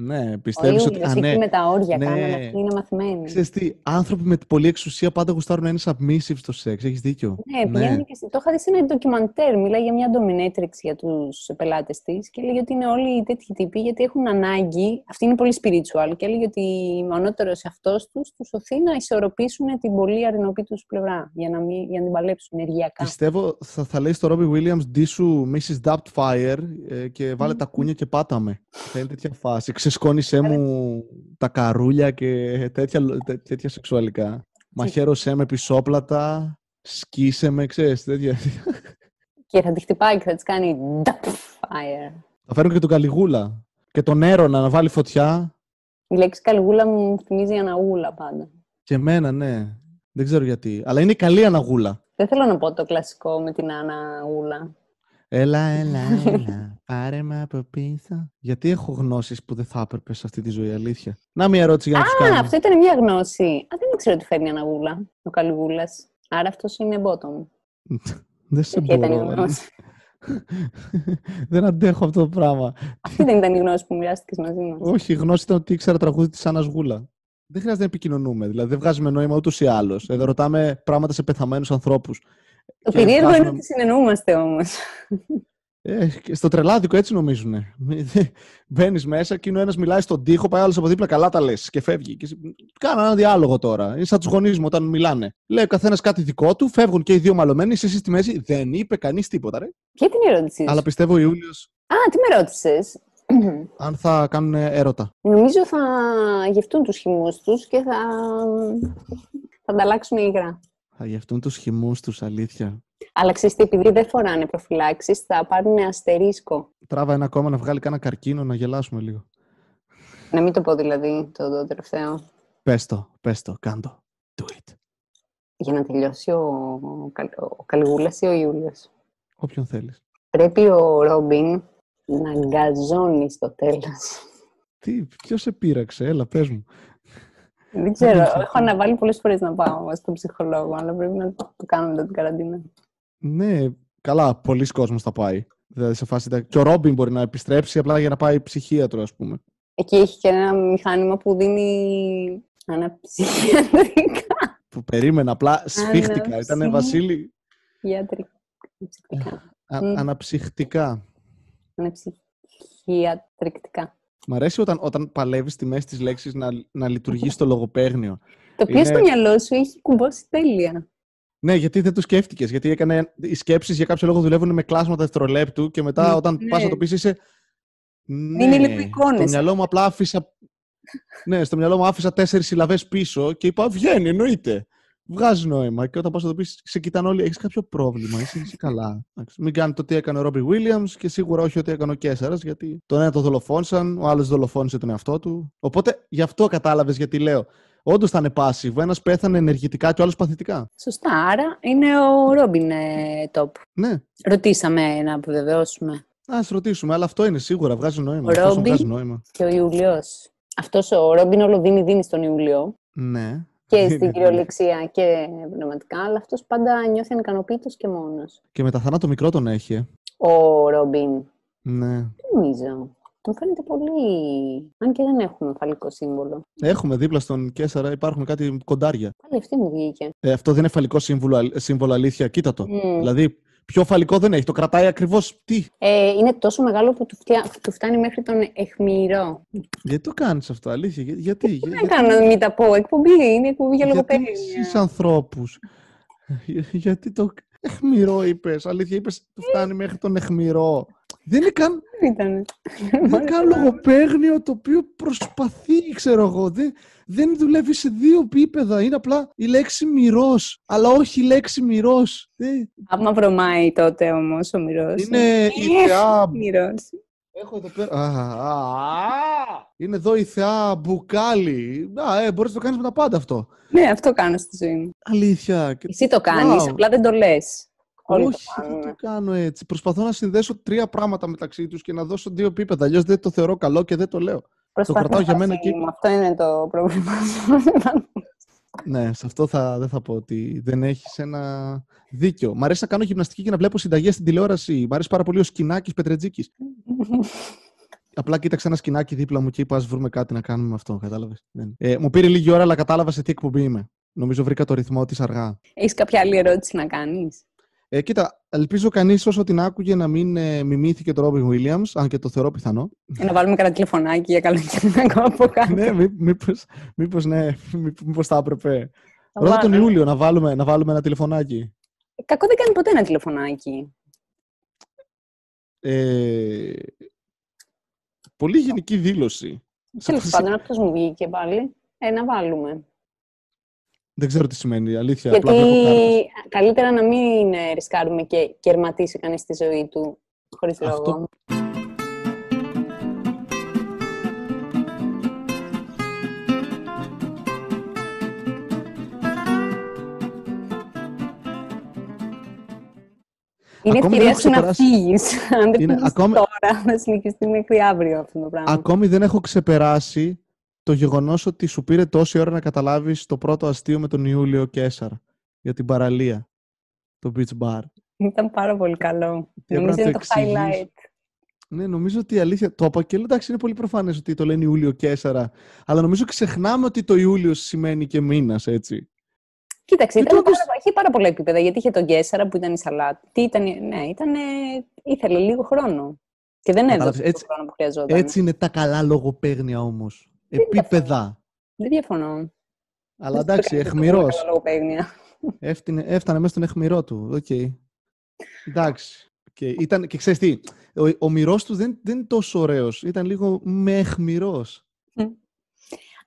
Ναι, Ο πιστεύεις ότι. Ιούλιος, Α, εκεί ναι. με τα όρια Ναι. κάνανε, αυτοί είναι μαθημένοι. Ξέρεις τι, άνθρωποι με πολλή εξουσία πάντα γουστάρουν να είναι submissive στο σεξ. Έχεις δίκιο. Ναι, πηγαίνουν και... Το είχα δει σε ένα ντοκιμαντέρ. Μιλάει για μια dominatrix για τους πελάτες της και λέγει ότι είναι όλοι τέτοιοι τύποι γιατί έχουν ανάγκη. Αυτή είναι πολύ spiritual και έλεγε ότι ο ανώτερο εαυτός τους τους σωθεί να ισορροπήσουν την πολύ αρνοπή τους πλευρά για να, μην, για να την παλέψουν ενεργειακά. Πιστεύω θα, θα λέει στο Robbie Williams ντύσου Mrs. Doubtfire ε, και βάλε τα κούνια και πάταμε. Θα είναι τέτοια φάση. Ξεσκόνησέ μου τα καρούλια και τέτοια, τέ- τέτοια σεξουαλικά. Μαχαίρωσέ με πισόπλατα, σκίσε με, ξέρεις, τέτοια. Και θα τη χτυπάει και θα της κάνει «Dup fire. θα φέρουν και τον Καλιγούλα. Και τον Έρωνα να βάλει φωτιά. Η λέξη καλγούλα μου θυμίζει αναγούλα πάντα. Και εμένα, ναι. Δεν ξέρω γιατί. Αλλά είναι καλή αναγούλα. Δεν θέλω να πω το κλασικό με την αναγούλα. Έλα, έλα, έλα. Πάρε με από πίσω. Γιατί έχω γνώσεις που δεν θα έπρεπε σε αυτή τη ζωή, αλήθεια; Να μια ερώτηση για να τους Α, κάνω. αυτό ήταν μια γνώση. Α, δεν ήξερα ότι φέρνει αναγούλα ο καλγούλα. Άρα αυτός είναι bottom. Δεν σε Ποια ήταν η μπορώ. γνώση. δεν αντέχω αυτό το πράγμα. Αυτή δεν ήταν η γνώση που μοιράστηκες μαζί μας. Όχι, η γνώση ήταν ότι ήξερα τραγούδι της Άννας Γούλα. δεν χρειάζεται να επικοινωνούμε. Δηλαδή δεν βγάζουμε νόημα ούτως ή άλλως. Εδώ ρωτάμε πράγματα σε πεθαμένους ανθρώπους. Το περίεργο είναι ότι συνεννοούμαστε όμως. Ε, στο τρελάδικο έτσι νομίζουν. Μπαίνεις μέσα και είναι ο ένας μιλάει στον τοίχο, πάει άλλος από δίπλα, καλά τα λες και φεύγει. Και... Κάνω ένα διάλογο τώρα. Είναι σαν τους γονείς μου όταν μιλάνε. Λέει ο καθένας κάτι δικό του, φεύγουν και οι δύο μαλωμένοι, εσύ στη μέση δεν είπε κανείς τίποτα, ρε. Ποια την ερώτησή Αλλά πιστεύω ο Ιούλιο. Α, τι με ρώτησες; Αν θα κάνουν έρωτα. Νομίζω θα γευτούν τους χυμούς τους και θα, θα ανταλλάξουν υγρά. Θα γευτούν τους χυμούς τους, αλήθεια. Αλλά ξέρεις τι, επειδή δεν φοράνε προφυλάξεις, θα πάρουν αστερίσκο. Τράβα ένα ακόμα να βγάλει κάνα καρκίνο να γελάσουμε λίγο. Να μην το πω δηλαδή το, το τελευταίο. Πες το, πες το, κάντο. Do it. Για να τελειώσει ο, ο Καλιγούλας ή ο Ιούλιος. Όποιον θέλεις. Πρέπει ο Ρόμπιν να γκαζώνει στο τέλος. Τι, ποιος σε πείραξε, έλα πες μου. Δεν ξέρω. Έχω αναβάλει πολλές φορές να πάω στον ψυχολόγο, αλλά πρέπει να το κάνω μετά την καραντίνα. Ναι, καλά, πολλοί κόσμος θα πάει. Δηλαδή σε φάση. Και ο Ρόμπιν μπορεί να επιστρέψει απλά για να πάει ψυχίατρο, ας πούμε. Εκεί έχει και ένα μηχάνημα που δίνει αναψυχιατρικά. Που περίμενα, απλά σφίχτηκα. Ήταν Βασίλη. Ιατρικά. Αναψυχτικά. Αναψυχιατρικτικά. Μ' αρέσει όταν, όταν παλεύεις στη μέση της λέξης να, να λειτουργεί στο λογοπαίγνιο. Το οποίο στο μυαλό σου έχει κουμπώσει τέλεια. Ναι, γιατί δεν το σκέφτηκες. Γιατί έκανε οι σκέψεις για κάποιο λόγο δουλεύουν με κλάσματα δευτερολέπτου και μετά ναι, όταν ναι. πας να το πεις είσαι. Ναι, είναι λίγο εικόνες. Στο μυαλό μου απλά άφησα. ναι, στο μυαλό μου άφησα τέσσερις συλλαβές πίσω και είπα Βγαίνει, εννοείται. Βγάζει νόημα. Και όταν πας να το πεις, σε κοιτάνε όλοι, έχεις κάποιο πρόβλημα. Είσαι, είσαι καλά. Μην κάνει το τι έκανε ο Ρόμπι Βίλιαμς και σίγουρα όχι ότι έκανε ο Κέσσαρας, γιατί τον ένα το δολοφόνησαν, ο άλλος δολοφόνησε τον εαυτό του. Οπότε γι' αυτό κατάλαβες γιατί λέω. Όντως θα είναι passive. Ο ένας πέθανε ενεργητικά και ο άλλος παθητικά. Σωστά. Άρα είναι ο Ρόμπιν ε, top. Ναι. Ρωτήσαμε να επιβεβαιώσουμε. Α ρωτήσουμε, αλλά αυτό είναι σίγουρα. Βγάζει νόημα. Ο Ρόμπιν και ο Ιούλιος. Αυτός ο Ρόμπιν όλο δίνει, δίνει στον Ιούλιο. Ναι και στην κυριολεξία και πνευματικά, αλλά αυτός πάντα νιώθει ανικανοποίητος και μόνος. Και με τα θάνατο μικρό τον έχει. Ε. Ο Ρόμπιν. Ναι. Νομίζω. Μου φαίνεται πολύ. Αν και δεν έχουμε φαλικό σύμβολο. Έχουμε δίπλα στον Κέσσαρα, υπάρχουν κάτι κοντάρια. Πάλι αυτή μου βγήκε. Ε, αυτό δεν είναι φαλικό σύμβολο, σύμβολο αλήθεια. Κοίτα το. Δηλαδή, πιο φαλικό δεν έχει. Το κρατάει ακριβώς τι; Ε, είναι τόσο μεγάλο που του, φτιά... του φτάνει μέχρι τον εχμηρό. Γιατί το κάνεις αυτό, αλήθεια; Για, γιατί. Δεν για, κάνω να μην τα πω. Εκπομπή είναι εκπομπή για λογοπαίγνια. Εσείς ανθρώπους; γιατί το εχμηρό είπες. Αλήθεια, είπες του φτάνει μέχρι τον εχμηρό. Δεν είναι καν. Δεν είναι καν λογοπαίγνιο το οποίο προσπαθεί, ξέρω εγώ. Δεν, δεν δουλεύει σε δύο επίπεδα. Είναι απλά η λέξη μυρός. Αλλά όχι η λέξη μυρός. Άμα βρωμάει τότε όμως ο μυρός. Είναι η θεά. Μυρός. Έχω εδώ πέρα. είναι εδώ η θεά μπουκάλι. Α, ε, μπορείς να το κάνεις με τα πάντα αυτό. Ναι, αυτό κάνω στη ζωή μου. Αλήθεια. Εσύ το κάνεις, απλά δεν το λες. Όχι, δεν το κάνω έτσι. Προσπαθώ να συνδέσω τρία πράγματα μεταξύ τους και να δώσω δύο επίπεδα. Αλλιώς δεν το θεωρώ καλό και δεν το λέω. το κρατάω για μένα και... Αυτό είναι το πρόβλημα ναι, σε αυτό θα, δεν θα πω ότι δεν έχεις ένα δίκιο. Μ' αρέσει να κάνω γυμναστική και να βλέπω συνταγές στην τηλεόραση. Μ' αρέσει πάρα πολύ ο σκινάκι Πετρετζίκης. Απλά κοίταξα ένα σκινάκι δίπλα μου και είπα: Α βρούμε κάτι να κάνουμε με αυτό. Κατάλαβες; Ε, μου πήρε λίγη ώρα, αλλά κατάλαβα σε τι εκπομπή είμαι. Νομίζω βρήκα το ρυθμό της αργά. Έχεις κάποια άλλη ερώτηση να κάνεις; Ε, κοίτα, ελπίζω κανείς όσο την άκουγε να μην ε, μιμήθηκε το Ρόμπιν Βίλιαμ, αν και το θεωρώ πιθανό. Ε, να βάλουμε κανένα τηλεφωνάκι για καλοκαίρι ακόμα από κάτω. ναι, μήπως ναι, μήπως θα έπρεπε. Ρώτα τον Ιούλιο να βάλουμε, να βάλουμε ένα τηλεφωνάκι. Ε, κακό δεν κάνει ποτέ ένα τηλεφωνάκι. Ε, πολύ γενική δήλωση. Τέλος πάντων, αυτός μου βγήκε πάλι. Ε, να βάλουμε. Δεν ξέρω τι σημαίνει, αλήθεια. Γιατί καλύτερα να μην ε, ρισκάρουμε και κερματίσει κανείς τη ζωή του χωρίς Αυτό... λόγο. Είναι ευκαιρία σου να φύγει. Αν δεν φύγει ακόμη... τώρα, θα συνεχιστεί μέχρι αύριο αυτό το πράγμα. Ακόμη δεν έχω ξεπεράσει το γεγονός ότι σου πήρε τόση ώρα να καταλάβεις το πρώτο αστείο με τον Ιούλιο Κέσσαρ για την παραλία. Το beach bar. Ήταν πάρα πολύ καλό. Νομίζω είναι το highlight. Ναι, νομίζω ότι η αλήθεια. Το είπα και λέω εντάξει, είναι πολύ προφανές ότι το λένε Ιούλιο Κέσσαρα. Αλλά νομίζω ξεχνάμε ότι το Ιούλιο σημαίνει και μήνας, έτσι. Κοίταξε, Και ήταν τότε- πάρα, είχε πάρα πολλά επίπεδα. Γιατί είχε τον Κέσσαρα που ήταν η σαλάτα. Τι ήταν, ναι, ήταν, ήθελε λίγο χρόνο. Και δεν Κατάλαβες, έδωσε έτσι- τον χρόνο που χρειαζόταν. Έτσι είναι τα καλά λογοπαίγνια όμως. Επίπεδα. Δεν διαφωνώ. Αλλά Δεν εντάξει, το κάνω αιχμηρό. καλά λογοπαίγνια. Έφτανε, έφτανε μέσα στον αιχμηρό του. Οκ. Εντάξει. Και, ήταν, και ξέρεις τι, ο, ο μηρός του δεν, δεν είναι τόσο ωραίος. Ήταν λίγο με αιχμηρός.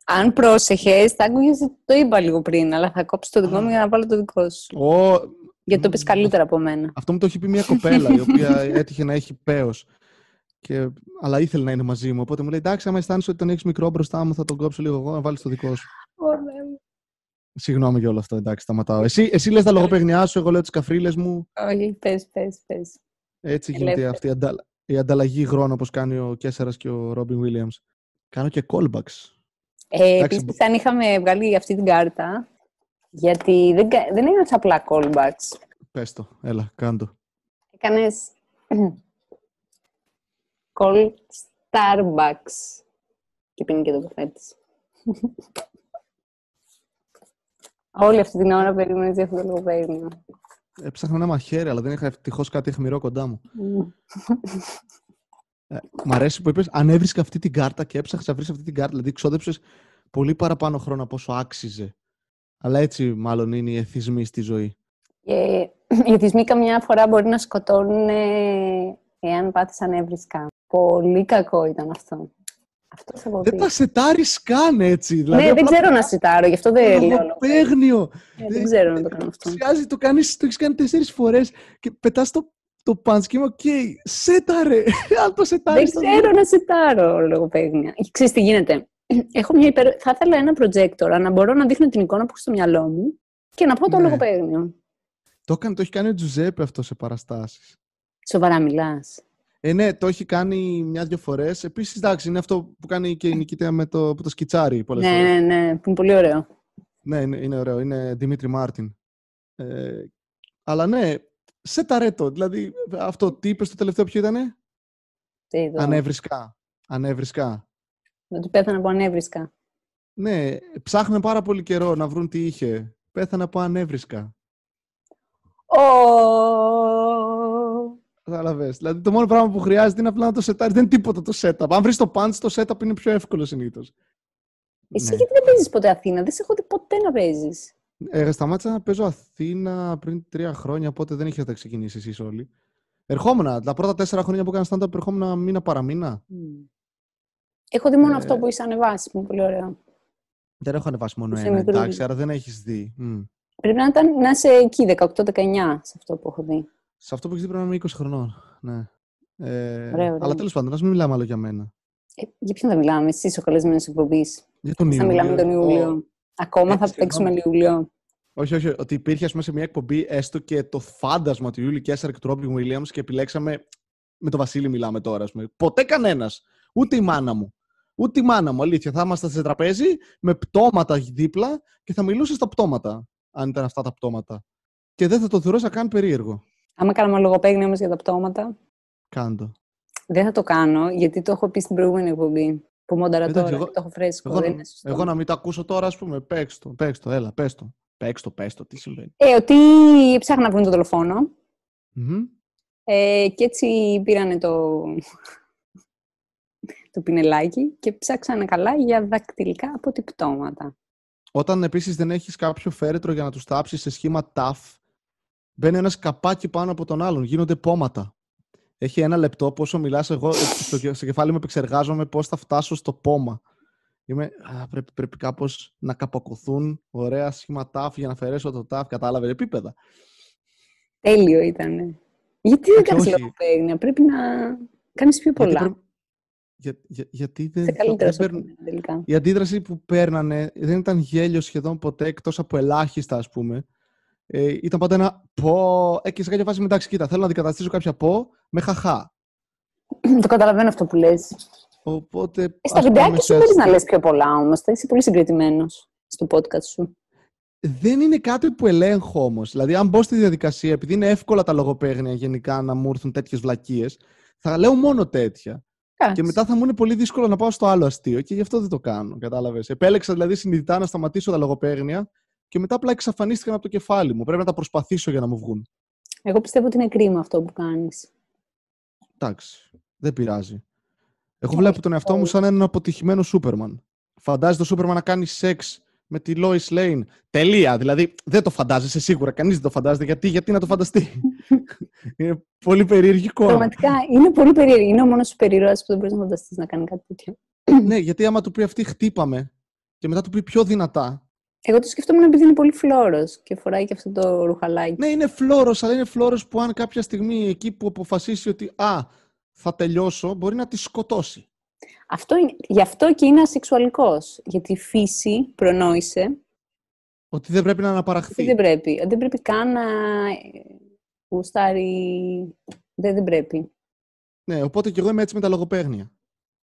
Αν πρόσεχες, θα άκουγες το είπα λίγο πριν, αλλά θα κόψεις το δικό μου για να βάλω το δικό σου. Ο, Γιατί το πεις καλύτερα από μένα. Αυτό μου το έχει πει μια κοπέλα η οποία έτυχε να έχει πέος. Και, αλλά ήθελε να είναι μαζί μου. Οπότε μου λέει: Εντάξει, άμα αισθάνεσαι ότι τον έχεις μικρό μπροστά μου, θα τον κόψω λίγο εγώ να βάλεις το δικό σου. Συγγνώμη για όλο αυτό, εντάξει, σταματάω. Εσύ, εσύ λες τα λογοπαίγνιά σου, εγώ λέω τις καφρίλες μου. Όχι, πες, πες, πες. Έτσι γίνεται Ελεύθερα. αυτή η, ανταλα... η ανταλλαγή χρόνου όπως κάνει ο Κέσσερας και ο Ρόμπιν Williams. Κάνω και callbacks. Ε, Εντάξει, επίσης, αν είχαμε βγάλει αυτή την κάρτα, γιατί δεν, κα- δεν είναι απλά callbacks. Πες το, έλα, κάντο. Έκανες call Starbucks. Και πίνει και το καφέ της. Όλη αυτή την ώρα περίμενες για αυτό το λογοπαίγνιο. Έψαχνα ένα μαχαίρι, αλλά δεν είχα ευτυχώς κάτι αιχμηρό κοντά μου. Ε, μ' αρέσει που είπες, αν έβρισκα αυτή την κάρτα και έψαξα να βρεις αυτή την κάρτα, δηλαδή ξόδεψες πολύ παραπάνω χρόνο από όσο άξιζε. Αλλά έτσι μάλλον είναι οι εθισμοί στη ζωή. Ε, οι εθισμοί καμιά φορά μπορεί να σκοτώνουν ε, εάν πάθεις ανεύρυσμα. Πολύ κακό ήταν αυτό. Αυτό θα πω Δεν τα σετάρεις καν έτσι. Δηλαδή, Ναι, δεν απλά ξέρω να σετάρω, γι' αυτό δεν λέω. λογοπαίγνιο. Ε, Δεν ξέρω να το κάνω αυτό. Ψιάζει, το, κάνεις, το έχεις κάνει τέσσερις φορές και πετάς το, το punch και είμαι οκ, σέταρε. Αν το Δεν σετάρεις... θα ξέρω να σετάρω λογοπαίγνια. Ξέρεις τι γίνεται. Έχω μια υπερ... Θα ήθελα ένα projector να μπορώ να δείχνω την εικόνα που έχω στο μυαλό μου και να πω το Ναι. λογοπαίγνιο. Το, έκανε, το έχει κάνει ο Τζουζέπε αυτό σε παραστάσεις. Σοβαρά μιλάς. Ε, ναι, το έχει κάνει μια-δυο φορές. Επίσης, εντάξει, είναι αυτό που κάνει και η Νικήτια με το, που το σκιτσάρει πολλές Ναι, φορές. ναι, ναι, που είναι πολύ ωραίο. Ναι, είναι, είναι ωραίο. Είναι Δημήτρη Μάρτιν. Ε, αλλά ναι, σέταρε το. Δηλαδή, αυτό τι είπες στο τελευταίο ποιο ήτανε; Τι είδω. Ανέβρισκα. Ανέβρισκα. Να του πέθανα από ανέβρισκα. Ναι, ψάχναν πάρα πολύ καιρό να βρουν τι είχε. Πέθανα από ανέβρισκα. Ω! Κατάλαβες. Δηλαδή το μόνο πράγμα που χρειάζεται είναι απλά να το σετάρεις. Δεν είναι τίποτα το setup. Αν βρεις το punch, το setup είναι πιο εύκολο συνήθως. Εσύ Ναι. γιατί δεν παίζεις ποτέ Αθήνα, δεν σε έχω δει ποτέ να παίζεις. Ε, σταμάτησα να παίζω Αθήνα πριν τρία χρόνια, οπότε δεν είχατε ξεκινήσει εσείς όλοι. Ερχόμουν. Τα πρώτα τέσσερα χρόνια που έκανα stand-up, ερχόμουν μήνα παραμήνα. Έχω δει μόνο Ε, αυτό που είσαι ανεβάσει, που είναι πολύ ωραίο. Δεν έχω ανεβάσει μόνο Είσαι ένα, μικρούλι. εντάξει, άρα δεν έχεις δει. Μμ. Πρέπει να, ήταν, να είσαι εκεί, 18-19, σε αυτό που έχω δει. Σε αυτό που έχεις δει πρέπει να είμαι 20 χρονών. Ναι. Ε, Ωραίο, ωραίο. Αλλά τέλος πάντων, ας μην μιλάμε άλλο για μένα. Ε, για ποιον θα μιλάμε, εσύ είσαι ο καλεσμένος εκπομπής. Για τον Θα μιλάμε τον Ιούλιο. Ιούλιο. Ακόμα Ε, θα συγγνώμη. παίξουμε Ιούλιο. Όχι, όχι, ότι υπήρχε ας πούμε, σε μια εκπομπή έστω και το φάντασμα του Ιούλι Κέσσαρ και του Ρόμπιν Williams και επιλέξαμε. Με τον Βασίλη μιλάμε τώρα, ας πούμε. Ποτέ κανένας. Ούτε η μάνα μου. Ούτε η μάνα μου, αλήθεια. Θα ήμασταν σε τραπέζι με πτώματα δίπλα και θα μιλούσε στα πτώματα. Αν ήταν αυτά τα πτώματα. Και δεν θα το θεωρούσα καν περίεργο. Άμα κάναμε λογοπαίγνια όμως για τα πτώματα, Κάντο. δεν θα το κάνω, γιατί το έχω πει στην προηγούμενη εκπομπή. Που μόνταρα Εντάξει, τώρα, εγώ- και το έχω φρέσκο. Εγώ, δεν να- είναι σωστό. εγώ να μην το ακούσω τώρα, ας πούμε. Παίξ το, παίξ το, έλα, πες το. Παίξ το, πες το, τι συμβαίνει. Ε, ότι ψάχναν να βρουν το δολοφόνο Μμμ. ε, και έτσι πήρανε το, το πινελάκι και ψάξανε καλά για δακτυλικά αποτυπτώματα. Όταν επίσης δεν έχεις κάποιο φέρετρο για να τους τάψεις σε σχήμα TAF, μπαίνει ένας καπάκι πάνω από τον άλλον. Γίνονται πόματα. Έχει ένα λεπτό πόσο μιλάς εγώ, ε, στο, κε- στο κεφάλι μου επεξεργάζομαι πώς θα φτάσω στο πόμα. Είμαι, α, πρέπει, πρέπει κάπως να καπακωθούν ωραία σχήμα TAF για να αφαιρέσω το TAF. Κατάλαβε επίπεδα. Τέλειο ήταν. Γιατί δεν Εντάξει, κάνεις όχι. λογοπαίγνια, πρέπει να κάνεις πιο πολλά. Γιατί, πρέπει- για, για- γιατί δεν, Είσαι δεν καλύτερος από παίρνουν- μένα τελικά. η αντίδραση που παίρνανε δεν ήταν γέλιο σχεδόν ποτέ, εκτός από ελάχιστα, ας πούμε. Ε, ήταν πάντα ένα πω. Ε, και σε κάποια φάση εντάξει, κοίτα, θέλω να αντικαταστήσω κάποια πω με χαχά. το καταλαβαίνω αυτό που λες. Οπότε. Ε, στα ας πάμε βιντεάκια σου σε- μπορείς να λες πιο πολλά όμως. Θα είσαι πολύ συγκριτημένος στο podcast σου. Δεν είναι κάτι που ελέγχω όμως. Δηλαδή, αν μπω στη διαδικασία, επειδή είναι εύκολα τα λογοπαίγνια γενικά να μου έρθουν τέτοιες βλακίες, Θα λέω μόνο τέτοια. Κάτσε. Και μετά θα μου είναι πολύ δύσκολο να πάω στο άλλο αστείο και γι' αυτό δεν το κάνω. Κατάλαβες. Επέλεξα δηλαδή συνειδητά να σταματήσω τα λογοπαίγνια και μετά απλά εξαφανίστηκαν από το κεφάλι μου. Πρέπει να τα προσπαθήσω για να μου βγουν. Εγώ πιστεύω ότι είναι κρίμα αυτό που κάνεις. Εντάξει. Δεν πειράζει. Εγώ βλέπω τον εαυτό μου σαν έναν αποτυχημένο Σούπερμαν. Φαντάζει το Σούπερμαν να κάνει σεξ με τη Lois Lane. Τελεία. Δηλαδή δεν το φαντάζεσαι σίγουρα. Κανείς δεν το φαντάζεται. Γιατί, γιατί να το φανταστεί; είναι πολύ περίεργη εικόνα. Πραγματικά είναι πολύ περίεργο. Είναι ο μόνος περίεργος που δεν μπορείς να φανταστείς να κάνει κάτι τέτοιο. ναι, γιατί άμα του πει αυτή χτύπαμε και μετά του πει πιο δυνατά. Εγώ το σκεφτόμουν επειδή είναι πολύ φλόρος και φοράει και αυτό το ρουχαλάκι. Ναι, είναι φλόρος, αλλά είναι φλόρος που αν κάποια στιγμή εκεί που αποφασίσει ότι Α, θα τελειώσω, μπορεί να τη σκοτώσει. Αυτό είναι, γι' αυτό και είναι ασεξουαλικός. Γιατί η φύση προνόησε Ότι δεν πρέπει να ότι αναπαραχθεί. δεν πρέπει. Δεν πρέπει καν να γουστάρει... Δεν, δεν πρέπει. Ναι, οπότε και εγώ είμαι έτσι με τα λογοπαίγνια.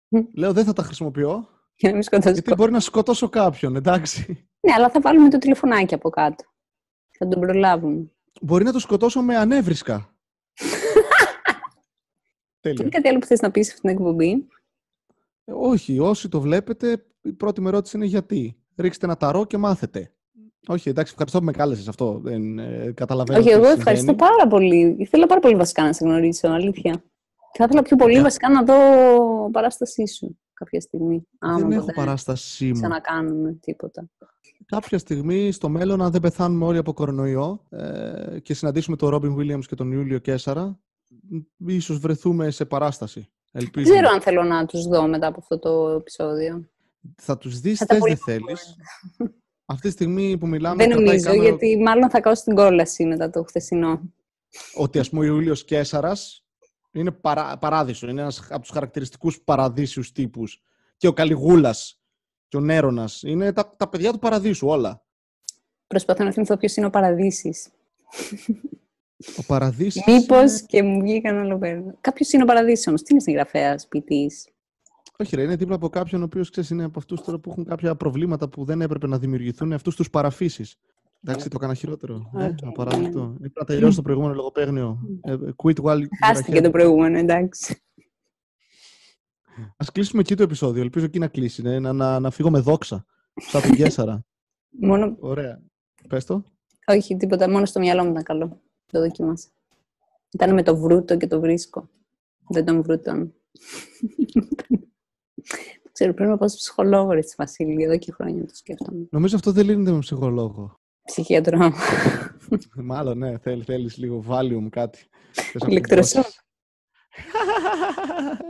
Μμ. Λέω δεν θα τα χρησιμοποιώ, Για να μην σκοτώσει γιατί μπορεί να σκοτώσω κάποιον, εντάξει. Ναι, αλλά θα βάλουμε το τηλεφωνάκι από κάτω. Θα τον προλάβουμε. Μπορεί να το σκοτώσω με ανέβρισκα. Τέλεια. Είναι κάτι άλλο που θες να πεις σε αυτήν την εκπομπή. Ε, Όχι, όσοι το βλέπετε, η πρώτη με ερώτηση είναι γιατί. Ρίξτε ένα ταρό και μάθετε. Όχι, εντάξει, ευχαριστώ που με κάλεσες αυτό. Δεν, ε, καταλαβαίνω Όχι, τι εγώ συμβαίνει. ευχαριστώ πάρα πολύ. Ήθελα πάρα πολύ βασικά να σε γνωρίσω, αλήθεια. Θα ήθελα πιο πολύ Ε. βασικά να δω παράστασή σου κάποια στιγμή. Άμα Δεν έχω ποτέ παράστασή μου. ξανακάνουμε τίποτα. Κάποια στιγμή στο μέλλον, αν δεν πεθάνουμε όλοι από κορονοϊό ε, και συναντήσουμε τον Ρόμπιν Williams και τον Ιούλιο Κέσσαρα, μ, ίσως βρεθούμε σε παράσταση. Δεν Ελπίζω. ξέρω αν θέλω να τους δω μετά από αυτό το επεισόδιο. Θα τους δεις, Θα τα θες δεν πολύ θέλεις. Αυτή τη στιγμή που μιλάμε, Δεν κρατάει η νομίζω, κάμερα γιατί μάλλον θα κάω στην κόλαση μετά το χθεσινό. ότι ας πούμε ο Ιούλιος Κέσσαρας είναι παρά, παράδεισο. Είναι ένας από τους χαρακτηριστικούς παραδείσιους τύπους. Και ο Καλιγούλας και ο Νέρονας. Είναι τα, τα παιδιά του παραδείσου όλα. Προσπαθώ να θυμηθώ ποιος είναι ο Παραδείσης. Ο Παραδείσης Μήπως και μου βγήκαν όλο πέρα. Κάποιος είναι ο Παραδείσης όμως. Τι είναι συγγραφέας, ποιητής. Όχι, ρε, είναι δίπλα από κάποιον ο οποίος ξέρεις είναι από αυτούς τώρα που έχουν κάποια προβλήματα που δεν έπρεπε να δημιουργηθούν, αυτούς τους παραφύσεις. Εντάξει, το έκανα χειρότερο. Ε, Οκ, απαράδεκτο. Έπρεπε να τελειώσει το προηγούμενο λογοπαίγνιο. Ε, quit while you're Χάστηκε ahead. το προηγούμενο, εντάξει. Ας κλείσουμε εκεί το επεισόδιο. Ελπίζω εκεί να κλείσει. ναι, να, να, να φύγω με δόξα. Σαν τον Κέσσαρα. Μόνο, Ωραία. Πες το. όχι, τίποτα, μόνο στο μυαλό μου ήταν καλό. Το δοκίμασα. Ήταν με το βρούτο και το βρίσκω. Δεν τον βρούτον. Δεν ξέρω, πρέπει να πάω στο ψυχολόγο, ρε, στη Βασίλη. Εδώ και χρόνια το σκέφτομαι. Νομίζω αυτό δεν λύνεται με ψυχολόγο. Ψυχίατρο. Μάλλον, ναι. Θέλει, θέλεις λίγο Valium, κάτι. Θες να Ηλεκτροσόκ. κουμπώσεις.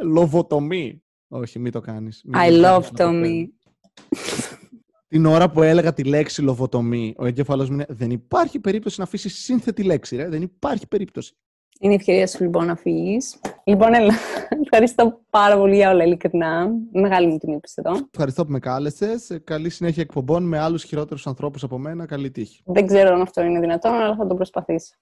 Λοβοτομή. Όχι, μην το κάνεις. Μην I το love κάνεις με το Tommy. παιδί. Την ώρα που έλεγα τη λέξη λοβοτομή, ο εγκέφαλος μου είναι δεν υπάρχει περίπτωση να αφήσεις σύνθετη λέξη, ρε. Δεν υπάρχει περίπτωση. Είναι η ευκαιρία σου λοιπόν να φύγεις. Λοιπόν, έλα. Ευχαριστώ πάρα πολύ για όλα, ειλικρινά. Μεγάλη μου τιμή που είσαι εδώ. Ευχαριστώ που με κάλεσες. Καλή συνέχεια εκπομπών με άλλους χειρότερους ανθρώπους από μένα. Καλή τύχη. Δεν ξέρω αν αυτό είναι δυνατόν, αλλά θα το προσπαθήσω.